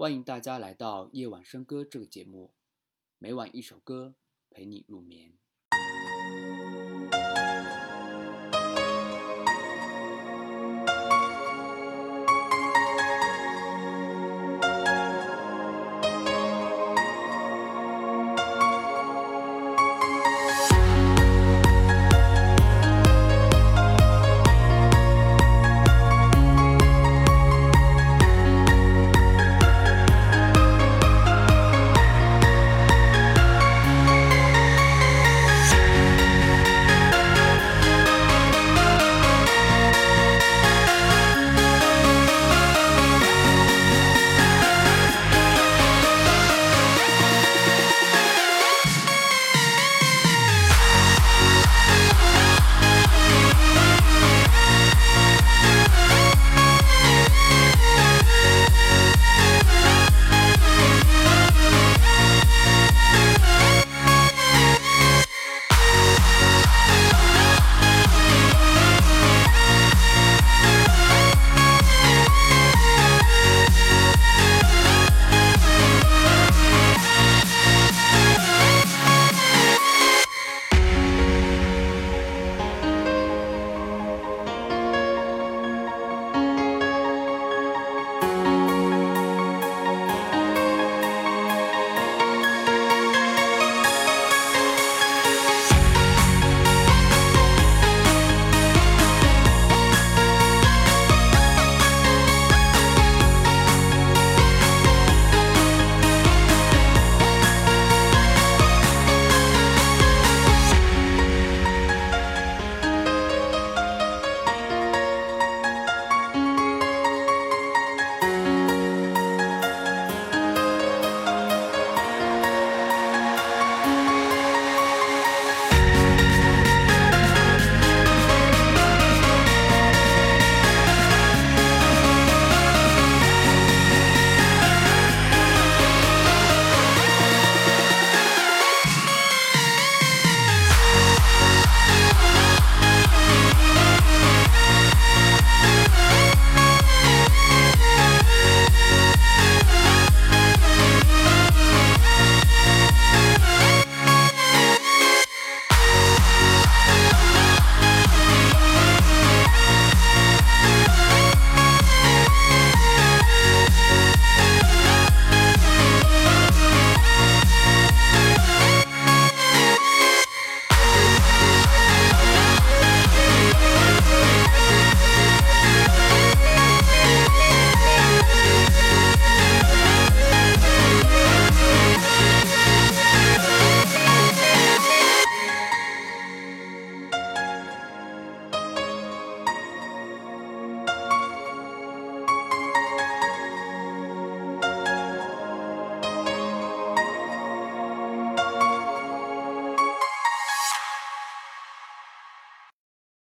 欢迎大家来到夜晚笙歌这个节目。每晚一首歌陪你入眠。